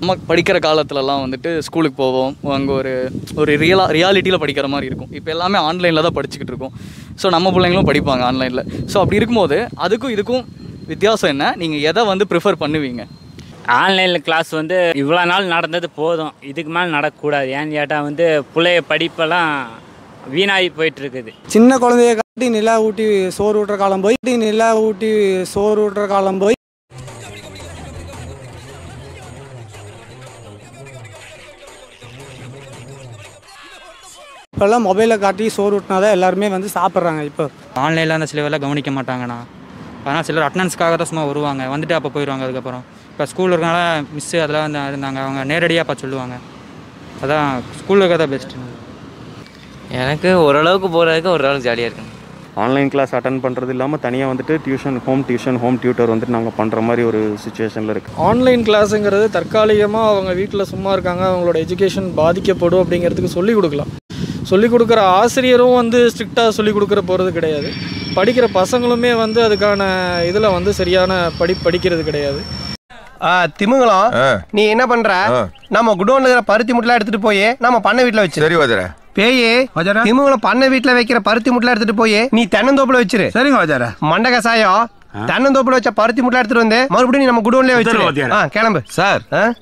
நம்ம படிக்கிற காலத்துலலாம் வந்துட்டு ஸ்கூலுக்கு போவோம். அங்கே ஒரு ஒரு ரியலா ரியாலிட்டியில் படிக்கிற மாதிரி இருக்கும். இப்போ எல்லாமே ஆன்லைனில் தான் படிச்சுக்கிட்டு இருக்கோம். ஸோ நம்ம பிள்ளைங்களும் படிப்பாங்க ஆன்லைனில் ஸோ அப்படி இருக்கும்போது அதுக்கும் இதுக்கும் வித்தியாசம் என்ன? நீங்கள் எதை வந்து ப்ரிஃபர் பண்ணுவீங்க? ஆன்லைனில் கிளாஸ் வந்து இவ்வளோ நாள் நடந்தது போதும். இதுக்கு மேலே நடக்கக்கூடாது. ஏன்னு கேட்டால் வந்து பிள்ளைய படிப்பெல்லாம் வீணாகி போயிட்டுருக்குது. சின்ன குழந்தைய காட்டி நிலா ஊட்டி சோறு ஊட்டுற காலம் போய் நிலா ஊட்டி சோறு ஊட்டுற காலம் போய் இப்போல்லாம் மொபைலை காட்டி சோறு ஊட்டினா தான் எல்லாருமே வந்து சாப்பிட்றாங்க இப்போ. ஆன்லைனில் அந்த சில வேலை கவனிக்க மாட்டாங்கண்ணா. அதனால் சிலர் அட்டனன்ஸ்க்காக தான் சும்மா வருவாங்க. வந்துட்டு அப்போ போயிடுவாங்க அதுக்கப்புறம். இப்போ ஸ்கூல் இருக்கனால மிஸ்ஸு அதெல்லாம் வந்து இருந்தாங்க அவங்க நேரடியாக அப்போ சொல்லுவாங்க. அதான் ஸ்கூலில் இருக்கிறதா பெஸ்ட்டு எனக்கு ஓரளவுக்கு போகிறதுக்கு ஓரளவுக்கு ஜாலியாக இருக்குங்க. ஆன்லைன் கிளாஸ் அட்டன் பண்ணுறது இல்லாமல் தனியாக வந்துட்டு tuition home tuition home tutor வந்துட்டு நாங்கள் பண்ணுற மாதிரி ஒரு சுச்சுவேஷனில் இருக்குது ஆன்லைன் கிளாஸுங்கிறது தற்காலிகமாக அவங்க வீட்டில் சும்மா இருக்காங்க. அவங்களோட எஜுகேஷன் பாதிக்கப்படும் அப்படிங்கிறதுக்கு சொல்லிக் கொடுக்கலாம். சொல்லிக் கொடுக்குற ஆசிரியரும் வந்து ஸ்ட்ரிக்டாக சொல்லிக் கொடுக்குற போகிறது கிடையாது. படிக்கிற பசங்களுமே வந்து அதுக்கான இதில் வந்து சரியான படி படிக்கிறது கிடையாது. திமுங்கலம் நீ என்ன பண்ற? நம்ம குடோன்ல இருக்கிற பருத்தி முட்டெல்லாம் எடுத்துட்டு போய் நம்ம பண்ணை வீட்டுல வச்சிரு. சரி வாஜர. பேயே திமுங்கலம் பண்ணை வீட்டுல வைக்கிற பருத்தி முட்டெல்லாம் எடுத்துட்டு போய் நீ தென்னந்தோப்புல வச்சிரு. சரிங்க வாஜர. மண்ட கசாயம் தென்னந்தோப்புல வச்ச பருத்தி முட்டை எடுத்துட்டு வந்து மறுபடியும் நீ நம்ம குடோன்லயே வச்சிரு. கிளம்பு. சார் ஆ?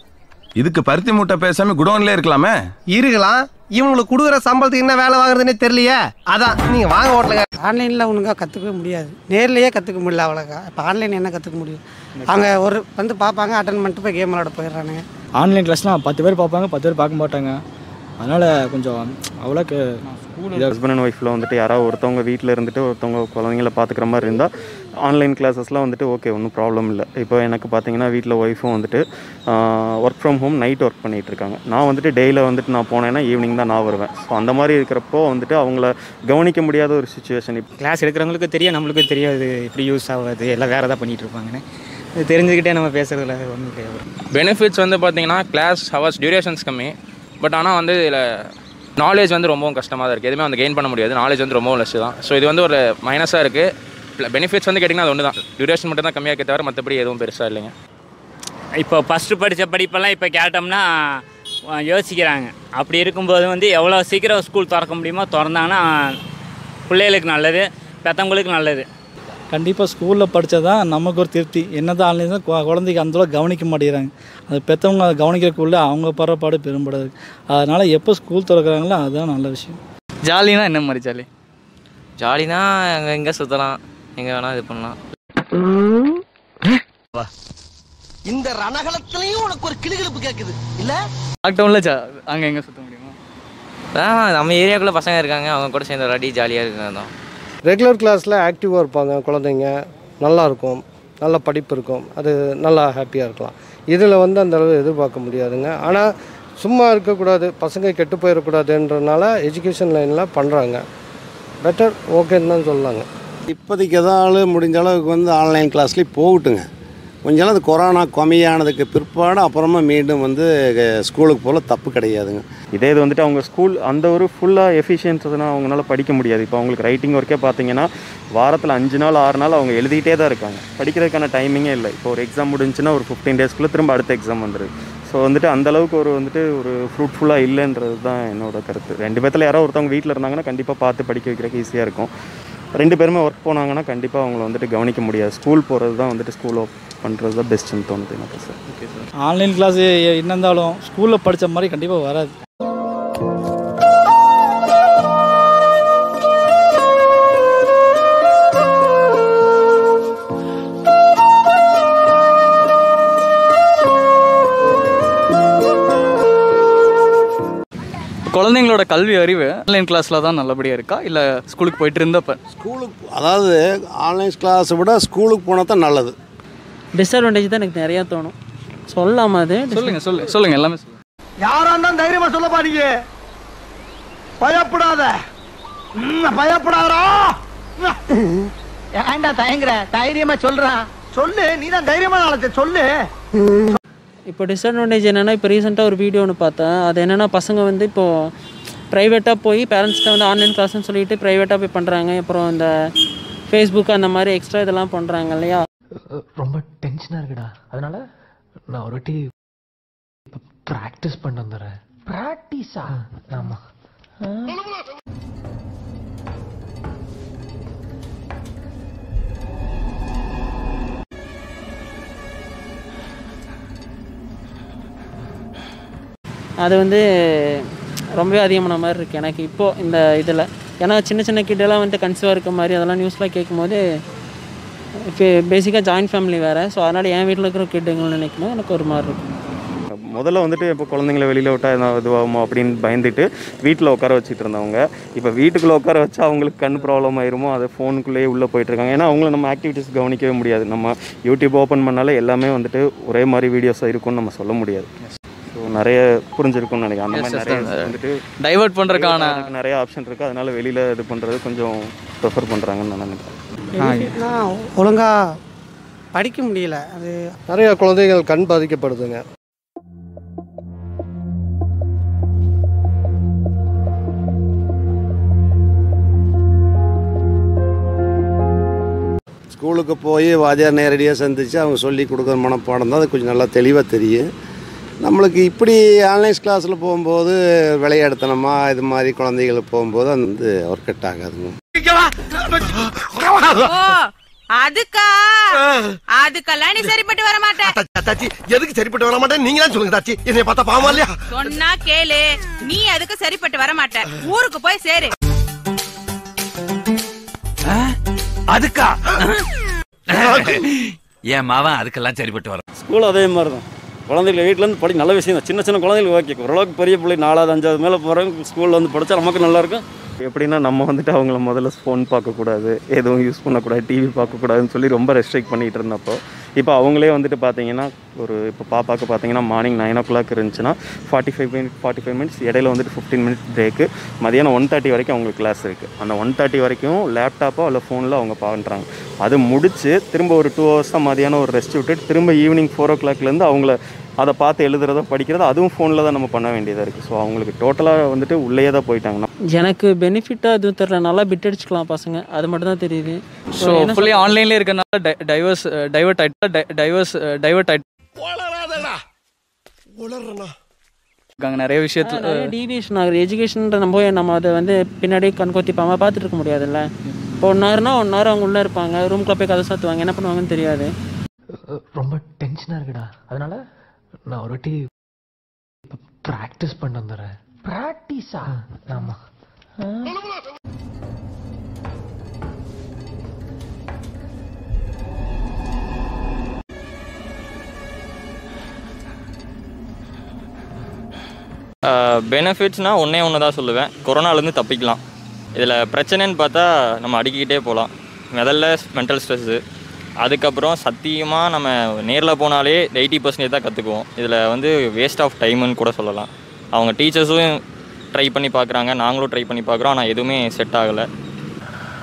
இதுக்கு பருத்தி மூட்டை பேசாம குடோன்ல இருக்கலாமே. இருக்கலாம். இவங்களுக்கு கொடுக்குற சம்பளத்துக்கு என்ன வேலை வாங்குறதுன்னே தெரியலையே. அதான் நீங்க வாங்க ஹோட்டலுங்க ஆன்லைனில் ஒழுங்காக கற்றுக்கவே முடியாது. நேர்லேயே கற்றுக்க முடியல அவ்வளோக்கா இப்போ ஆன்லைன் என்ன கற்றுக்க முடியும்? அங்கே ஒரு வந்து பார்ப்பாங்க அட்டன் பண்ணிட்டு போய் கேம் விளாட போயிடுறானுங்க. ஆன்லைன் கிளாஸ்லாம் பத்து பேர் பார்ப்பாங்க பத்து பேர் பார்க்க மாட்டாங்க. அதனால் கொஞ்சம் அவ்வளோக்கு ஹஸ்பண்ட் அண்ட் ஒய்ஃபில் வந்துட்டு யாராவது ஒருத்தவங்க வீட்டில் இருந்துட்டு ஒருத்தவங்க குழந்தைங்கள பார்த்துக்கிற மாதிரி இருந்தால் ஆன்லைன் கிளாஸஸ்லாம் வந்துட்டு ஓகே ஒன்றும் ப்ராப்ளம் இல்லை. இப்போ எனக்கு பார்த்தீங்கன்னா வீட்டில் ஒய்ஃபும் வந்துட்டு work from home night work பண்ணிகிட்டு இருக்காங்க. நான் வந்துட்டு டெய்லியில் வந்துட்டு நான் போனேன்னா ஈவினிங் தான் நான் வருவேன். ஸோ அந்த மாதிரி இருக்கிறப்போ வந்துட்டு அவங்கள கவனிக்க முடியாத ஒரு சுச்சுவேஷன் இப்போ கிளாஸ் எடுக்கிறவங்களுக்கு தெரியும் நம்மளுக்கு தெரியாது எப்படி யூஸ் ஆகாது எல்லாம் வேறு எதாவது பண்ணிகிட்டு இருப்பாங்கன்னு. இது தெரிஞ்சுக்கிட்டே நம்ம பேசுறதுல ஒன்றும் கிடையாது பெனிஃபிட்ஸ் வந்து பார்த்தீங்கன்னா கிளாஸ் ஹவர்ஸ் டியூரேஷன்ஸ் கம்மி. பட் ஆனால் வந்து இதில் நாலேஜ் வந்து ரொம்பவும் கஷ்டமாக தான் இருக்குது எதுவுமே வந்து கெயின் பண்ண முடியாது. நாலேஜ் வந்து ரொம்பவும் லெஸ் தான். ஸோ இது வந்து ஒரு மைனஸாக இருக்குது பெனிஃபிட்ஸ் வந்து கேட்டிங்கன்னா அது ஒன்று தான் டியூரேஷன் மட்டும் தான் கம்மியாக தவிர மற்றபடி எதுவும் பெருசாக இல்லைங்க. இப்போ ஃபஸ்ட்டு படித்த படிப்பெல்லாம் இப்போ கேட்டோம்னா யோசிக்கிறாங்க. அப்படி இருக்கும்போது வந்து எவ்வளோ சீக்கிரம் ஸ்கூல் திறக்க முடியுமோ திறந்தாங்கன்னா பிள்ளைகளுக்கு நல்லது பெற்றவங்களுக்கு நல்லது. கண்டிப்பாக ஸ்கூலில் படித்தா தான் நமக்கு ஒரு திருப்தி. என்னதான் ஆன்லைன் குழந்தைக்கு அந்தளவு கவனிக்க மாட்டேங்கிறாங்க. அது பெற்றவங்க அதை கவனிக்கிறதுக்குள்ள அவங்க பரப்பாடு பெரும்படாது அதனால் எப்போ ஸ்கூல் திறக்கிறாங்களோ அதுதான் நல்ல விஷயம். ஜாலினா என்ன மாதிரி ஜாலி? ஜாலினா அங்கே எங்கே சுற்றலாம் எங்கே வேணால் இது பண்ணலாம். இந்த ரணகலத்திலையும் உனக்கு ஒரு கிளுகிழப்பு கேக்குது. இல்ல? லாக்டவுனில் ஜா அங்கே எங்கே சுற்ற முடியுமா? நம்ம ஏரியாக்குள்ளே பசங்க இருக்காங்க அவங்க கூட சேர்ந்து விளையாடி ஜாலியாக இருக்கிறது தான் ரெகுலர் கிளாஸில் ஆக்டிவாக இருப்பாங்க குழந்தைங்க. நல்லா இருக்கும். நல்ல படிப்பு இருக்கும். அது நல்லா ஹாப்பியாக இருக்கலாம். இதில் வந்து அந்த அளவு எதிர்பார்க்க முடியாதுங்க. ஆனால் சும்மா இருக்கக்கூடாது. பசங்க கெட்டு போயிடக்கூடாதுன்றனால எஜுகேஷன் லைனில் பண்ணுறாங்க பெட்டர் ஓகேன்னு தான் சொல்லலாங்க இப்போதைக்கு எதாவது முடிஞ்ச அளவுக்கு வந்து ஆன்லைன் கிளாஸ்லேயும் போகட்டுங்க. கொஞ்சம் அது கொரோனா கம்மியானதுக்கு பிற்பாடு அப்புறமா மீண்டும் வந்து ஸ்கூலுக்கு போல தப்பு கிடையாதுங்க. இதே இது வந்துட்டு அவங்க ஸ்கூல் அந்த ஒரு ஃபுல்லாக எஃபிஷியன்ஸ்னால் அவங்களால படிக்க முடியாது. இப்போ அவங்களுக்கு ரைட்டிங் ஒர்க்கே பார்த்தீங்கன்னா வாரத்தில் அஞ்சு நாள் ஆறு நாள் அவங்க எழுதிட்டே தான் இருக்காங்க. படிக்கிறதுக்கான டைமிங்கே இல்லை. இப்போ ஒரு எக்ஸாம் முடிஞ்சுன்னா ஒரு ஃபிஃப்டீன் டேஸ்க்குள்ளே திரும்ப அடுத்த எக்ஸாம் வந்துடுது ஸோ வந்துட்டு அந்த அளவுக்கு ஒரு வந்துட்டு ஒரு ஃப்ரூட்ஃபுல்லாக இல்லைன்றது தான் என்னோட கருத்து. ரெண்டு பேர்த்தில் யாரோ ஒருத்தவங்க வீட்டில் இருந்தாங்கன்னா கண்டிப்பாக பார்த்து படிக்க வைக்கிறதுக்கு ஈஸியாக இருக்கும். ரெண்டு பேருமே ஒர்க் போனாங்கன்னா கண்டிப்பாக அவங்கள வந்துட்டு கவனிக்க முடியாது. ஸ்கூல் போகிறது தான் வந்துட்டு ஸ்கூல் பண்ணுறது தான் பெஸ்ட்டுன்னு தோணுது எனக்கு sir okay sir online class என்ன இருந்தாலும் ஸ்கூலில் படித்த மாதிரி கண்டிப்பாக வராது. குழந்தைங்களோட கல்வி அறிவு ஆன்லைன் கிளாஸில் தான் நல்லபடியாக இருக்கா? இல்லை ஸ்கூலுக்கு போயிட்டு இருந்தப்ப? ஸ்கூலுக்கு அதாவது ஆன்லைன் கிளாஸை விட ஸ்கூலுக்கு போனால் தான் நல்லது. டிஸ்அட்வான்டேஜ் தான் எனக்கு நிறையா தோணும். சொல்லாமா அது சொல்லுங்க சொல்லு சொல்லுங்க எல்லாமே சொல்லுங்க. யாரா இருந்தாலும் தைரியமா சொல்ல பாருங்க பயப்படாத. பயப்படாதா ஏன்டா தயங்குற? தைரியமா சொல்றான் சொல்லு நீ தான் தைரியமா நாளத்தை சொல்லு. இப்போ டிஸ்அட்வான்டேஜ் என்னென்னா இப்போ ரீசெண்டாக ஒரு வீடியோ ஒன்று பார்த்தேன். அது என்னென்னா பசங்க வந்து இப்போது ப்ரைவேட்டாக போய் பேரண்ட்ஸ்கிட்ட வந்து ஆன்லைன் கிளாஸ்னு சொல்லிட்டு ப்ரைவேட்டாக போய் பண்ணுறாங்க அப்புறம் இந்த ஃபேஸ்புக் அந்த மாதிரி எக்ஸ்ட்ரா இதெல்லாம் பண்ணுறாங்க இல்லையா? ரொம்ப டென்ஷனாக இருக்குடா. அதனால நான் ஒரு வாட்டி ப்ராக்டிஸ் பண்ண வந்துடுறேன். ப்ராக்டிஸா ஆமா. அது வந்து ரொம்பவே அதிகமான மாதிரி இருக்குது எனக்கு இப்போது இந்த இதில் ஏன்னா சின்ன சின்ன கிட்டெல்லாம் வந்துட்டு கன்சீவாக இருக்க மாதிரி அதெல்லாம் நியூஸ்லாம் கேட்கும்போது பேசிக்காக ஜாயின்ட் ஃபேமிலி வேறு. ஸோ அதனால் என் வீட்டில் இருக்கிற கிட்டுங்கள்னு நினைக்கும் எனக்கு ஒரு மாதிரி இருக்கும் முதல்ல வந்துட்டு இப்போ குழந்தைங்கள வெளியில் விட்டால் எதாவது இதுவாகுமோ அப்படின்னு பயந்துட்டு வீட்டில் உட்கார வச்சுட்டு இருந்தவங்க இப்போ வீட்டுக்குள்ளே உட்கார வச்சா அவங்களுக்கு கண் ப்ராப்ளம் ஆயிருமோ அதை ஃபோனுக்குள்ளேயே உள்ளே போயிட்டுருக்காங்க ஏன்னா அவங்கள நம்ம ஆக்டிவிட்டீஸ் கவனிக்கவே முடியாது. நம்ம யூடியூப் ஓப்பன் பண்ணாலே எல்லாமே வந்துட்டு ஒரே மாதிரி வீடியோஸாக இருக்கும்னு நம்ம சொல்ல முடியாது. நிறைய புரிஞ்சிருக்கும்னு நினைக்கிறேன். அந்த மாதிரி நிறைய. வந்துட்டு பண்றதுக்கான- அதுக்கு நிறைய ஆப்ஷன் இருக்குது அதனால வெளியில் இது பண்ணுறது கொஞ்சம் ப்ரிஃபர் பண்ணுறாங்கன்னு நான் நினைக்கிறேன். ஒழுங்காக படிக்க முடியல. அது நிறைய குழந்தைகள் கண் பாதிக்கப்படுதுங்க. ஸ்கூலுக்கு போய் வாத்தியார் நேரடியாக சந்தித்து அவங்க சொல்லி கொடுக்குற மனப்பாடம் தான் அது கொஞ்சம் நல்லா தெளிவாக தெரியும். நம்மளுக்கு இப்படி ஆன்லைன் கிளாஸில் போகும்போது விளையாடுத்தனமாக இது மாதிரி குழந்தைகள் போகும்போது அது வந்து ஒர்க் அவுட் ஆகாதுங்க. அதுக்கா? அதுக்கெல்லாம் நீ சரிப்பட்டு வர மாட்ட. தாச்சி எதுக்கு சரிப்பட்டு வர மாட்டேன் நீங்க தான் சொல்லுங்க தாச்சி என்னைய பார்த்தா பாவமா இல்லையா? சொன்னா கேளு. நீ அதுக்கு சரிப்பட்டு வர மாட்ட. ஊருக்கு போய் சேரு. அதுக்கா? என் மாவன் அதுக்கெல்லாம் சரிப்பட்டு வரும் ஸ்கூல் அதே மாதிரி தான் குழந்தைகள் வீட்டிலேருந்து படி நல்ல விஷயம் தான். சின்ன சின்ன குழந்தைகள் ஓகே. ஓரளவுக்கு பெரிய பிள்ளை நாலாவது அஞ்சாவது மேலே போகிறவங்க ஸ்கூலில் வந்து படித்தா நமக்கு நல்லாயிருக்கும் எப்படின்னா நம்ம வந்துட்டு அவங்கள முதல்ல ஃபோன் பார்க்கக்கூடாது எதுவும் யூஸ் பண்ணக்கூடாது டிவி பார்க்கக்கூடாதுன்னு சொல்லி ரொம்ப ரெஸ்ட்ரிக்ட் பண்ணிகிட்டு இருந்தப்போ இப்போ அவங்களே வந்துட்டு பார்த்தீங்கன்னா ஒரு இப்போ பாப்பாக்கு பார்த்தீங்கன்னா மார்னிங் நைன் ஓ கிளாக் இருந்துச்சுன்னா forty five minute forty five minutes இடையில வந்துட்டு ஃபிஃப்டீன் மினிட்ஸ் பிரேக்கு மதியானம் ஒன் தேர்ட்டி வரைக்கும் அவங்களுக்கு கிளாஸ் இருக்குது அந்த ஒன் தேர்ட்டி வரைக்கும் லேப்டாப்போ இல்லை ஃபோனில் அவங்க பண்ணுறாங்க அது முடிச்சு திரும்ப ஒரு டூ ஹவர்ஸ் தான் மதியானம் ஒரு ரெஸ்ட் விட்டுட்டு திரும்ப ஈவினிங் ஃபோர் ஓ கிளாக்லேருந்து அவங்கள அதை பார்த்து எழுதுறதோ படிக்கிறதோ அதுவும் ஃபோனில் தான் நம்ம பண்ண வேண்டியதாக இருக்குது ஸோ அவங்களுக்கு டோட்டலாக வந்துட்டு உள்ளே தான் போயிட்டாங்கன்னா. எனக்கு பெனிஃபிட்டாக எதுவும் தெரில நல்லா பிட் அடிச்சுக்கலாம் பசங்க. அது மட்டும் தான் தெரியுது. ஸோ ஃபுல்லி ஆன்லைன்லேயே இருக்கறனால டைவர்ஸ் டைவர்ட் ஆயிட்டு டைவர்ஸ் டைவர்ட் ஆயிட்டு இருக்காங்க நிறைய விஷயத்துல டீவியேஷன் ஆகுது. எஜுகேஷன்ற நம்ம நம்ம அதை வந்து பின்னாடியே கண்கொத்திப்பாம பார்த்துட்டு இருக்க முடியாதுல்ல? இப்போ ஒன் ஹவர்னா ஒன் ஹவர் அவங்க உள்ளே இருப்பாங்க. ரூம்குள்ள போய் கதை சாத்துவாங்க. என்ன பண்ணுவாங்கன்னு தெரியாது. ரொம்ப டென்ஷனாக இருக்குடா. அதனால நான் ஒரு வாட்டி ப்ராக்டிஸ் பண்ண வந்துடுறேன். ப்ராக்டிஸா ஆமா. பெனிஃபிட்ஸ்னால் ஒன்றே ஒன்று தான் சொல்லுவேன். கொரோனாலேருந்து தப்பிக்கலாம். இதில் பிரச்சனைன்னு பார்த்தா நம்ம அடிக்கிக்கிட்டே போகலாம். முதல்ல மென்டல் ஸ்ட்ரெஸ்ஸு அதுக்கப்புறம் சத்தியமாக நம்ம நேரில் போனாலே எயிட்டி பர்சன்டேஜ் தான் கற்றுக்குவோம். இதில் வந்து வேஸ்ட் ஆஃப் டைமுன்னு கூட சொல்லலாம். அவங்க டீச்சர்ஸும் ட்ரை பண்ணி பார்க்குறாங்க. நாங்களும் ட்ரை பண்ணி பார்க்குறோம். ஆனால் எதுவுமே செட் ஆகலை.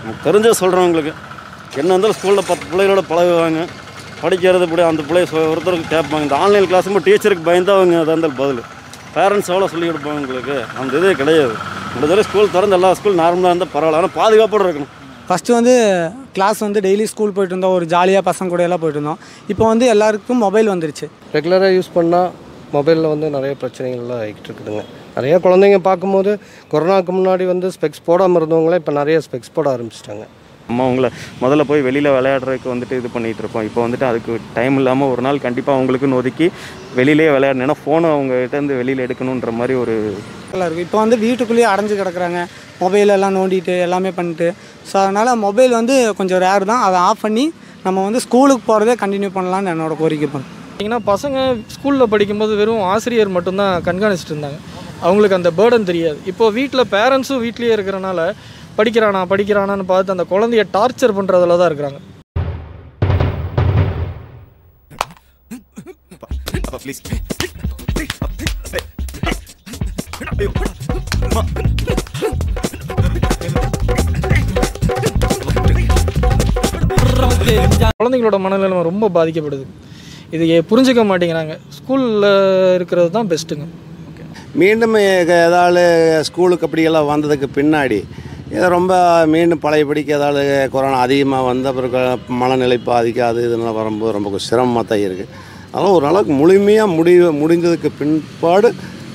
தெரிஞ்ச தெரிஞ்ச சொல்கிறவங்களுக்கு என்ன இருந்தாலும் ஸ்கூலில் பத்து பிள்ளைகளோட பழகுவாங்க. படிக்கிறது இப்படி அந்த பிள்ளைய ஒருத்தருக்கு கேட்பாங்க. இந்த ஆன்லைன் கிளாஸுமே டீச்சருக்கு பயந்து அவங்க அதாக இருந்தாலும் பதில். பேரண்ட்ஸ் எவ்வளோ சொல்லி கொடுப்பாங்க உங்களுக்கு? அந்த இதே கிடையாது. முடிஞ்சவரை ஸ்கூல் திறந்து எல்லா ஸ்கூல் நார்மலாக இருந்தால் பரவாயில்ல. ஆனால் பாதுகாப்போடு இருக்கணும். ஃபஸ்ட்டு வந்து கிளாஸ் வந்து டெய்லி ஸ்கூல் போயிட்டு இருந்தோம். ஒரு ஜாலியாக பசங்க கூட எல்லாம் போயிட்டு இருந்தோம். இப்போ வந்து எல்லாருக்கும் மொபைல் வந்துருச்சு. ரெகுலராக யூஸ் பண்ணால் மொபைலில் வந்து நிறைய பிரச்சனைகள்லாம் ஆகிட்டு இருக்குதுங்க. நிறைய குழந்தைங்க பார்க்கும்போது கொரோனாக்கு முன்னாடி வந்து ஸ்பெக்ஸ் போடாமல் இருந்தவங்களே இப்போ நிறைய ஸ்பெக்ஸ் போட ஆரம்பிச்சிட்டாங்க. நம்ம அவங்கள முதல்ல போய் வெளியில் விளையாடுறதுக்கு வந்துட்டு இது பண்ணிகிட்டு இருக்கோம். இப்போ வந்துட்டு அதுக்கு டைம் இல்லாமல் ஒரு நாள் கண்டிப்பாக அவங்களுக்குன்னு ஒதுக்கி வெளியிலேயே விளையாடணும். ஏன்னா ஃபோனை அவங்ககிட்ட இருந்து வெளியில் எடுக்கணுன்ற மாதிரி ஒரு நல்லா இருக்கும் இப்போ வந்து வீட்டுக்குள்ளேயே அடைஞ்சு கிடக்குறாங்க. மொபைல் எல்லாம் நோண்டிட்டு எல்லாமே பண்ணிட்டு. ஸோ அதனால் மொபைல் வந்து கொஞ்சம் ரேர் தான். அதை ஆஃப் பண்ணி நம்ம வந்து ஸ்கூலுக்கு போகிறதே கண்டினியூ பண்ணலாம்னு என்னோட கோரிக்கை பண்ணுறேன் பார்த்தீங்கன்னா பசங்க ஸ்கூலில் படிக்கும்போது வெறும் ஆசிரியர் மட்டும்தான் கண்காணிச்சிட்டு இருந்தாங்க. அவங்களுக்கு அந்த பேர்டன் தெரியாது. இப்போ வீட்டில் பேரண்ட்ஸும் வீட்லேயே இருக்கிறனால படிக்கிறானா படிக்கிறானான்னு பார்த்து அந்த குழந்தைய டார்ச்சர் பண்ணுறதுல தான் இருக்கிறாங்க. குழந்தைங்களோட மனநிலைமை ரொம்ப பாதிக்கப்படுது. இது புரிஞ்சுக்க மாட்டேங்கிறாங்க. ஸ்கூலில் இருக்கிறது தான் பெஸ்ட்டுங்க. மீண்டும் ஏதாவது ஸ்கூலுக்கு அப்படியெல்லாம் வந்ததுக்கு பின்னாடி ஏதோ ரொம்ப மீண்டும் பழையபடிக்கு ஏதாவது கொரோனா அதிகமாக வந்த பிறகு மனநிலை பாதிக்காது இதெல்லாம் வரும்போது ரொம்ப சிரமமாக தான் இருக்குது அதனால் ஒரு அளவுக்கு முழுமையாக முடி முடிந்ததுக்கு பின்பாடு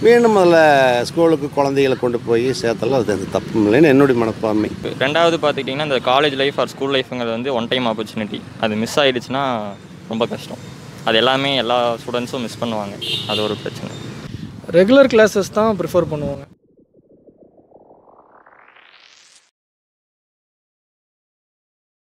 மீண்டும் அதில் ஸ்கூலுக்கு குழந்தைகளை கொண்டு போய் சேர்த்தலாம். அது அது தப்பு இல்லைன்னு என்னுடைய மனப்பான்மை. ரெண்டாவது பார்த்துக்கிட்டிங்கன்னா இந்த காலேஜ் லைஃப் ஆர் ஸ்கூல் லைஃப்ங்கிறது வந்து ஒன் டைம் ஆப்பர்ச்சுனிட்டி அது மிஸ் ஆயிடுச்சுன்னா ரொம்ப கஷ்டம். அது எல்லாமே எல்லா ஸ்டூடெண்ட்ஸும் மிஸ் பண்ணுவாங்க. அது ஒரு பிரச்சனை. ரெகுலர் கிளாஸஸ் தான் ப்ரிஃபர் பண்ணுவாங்க.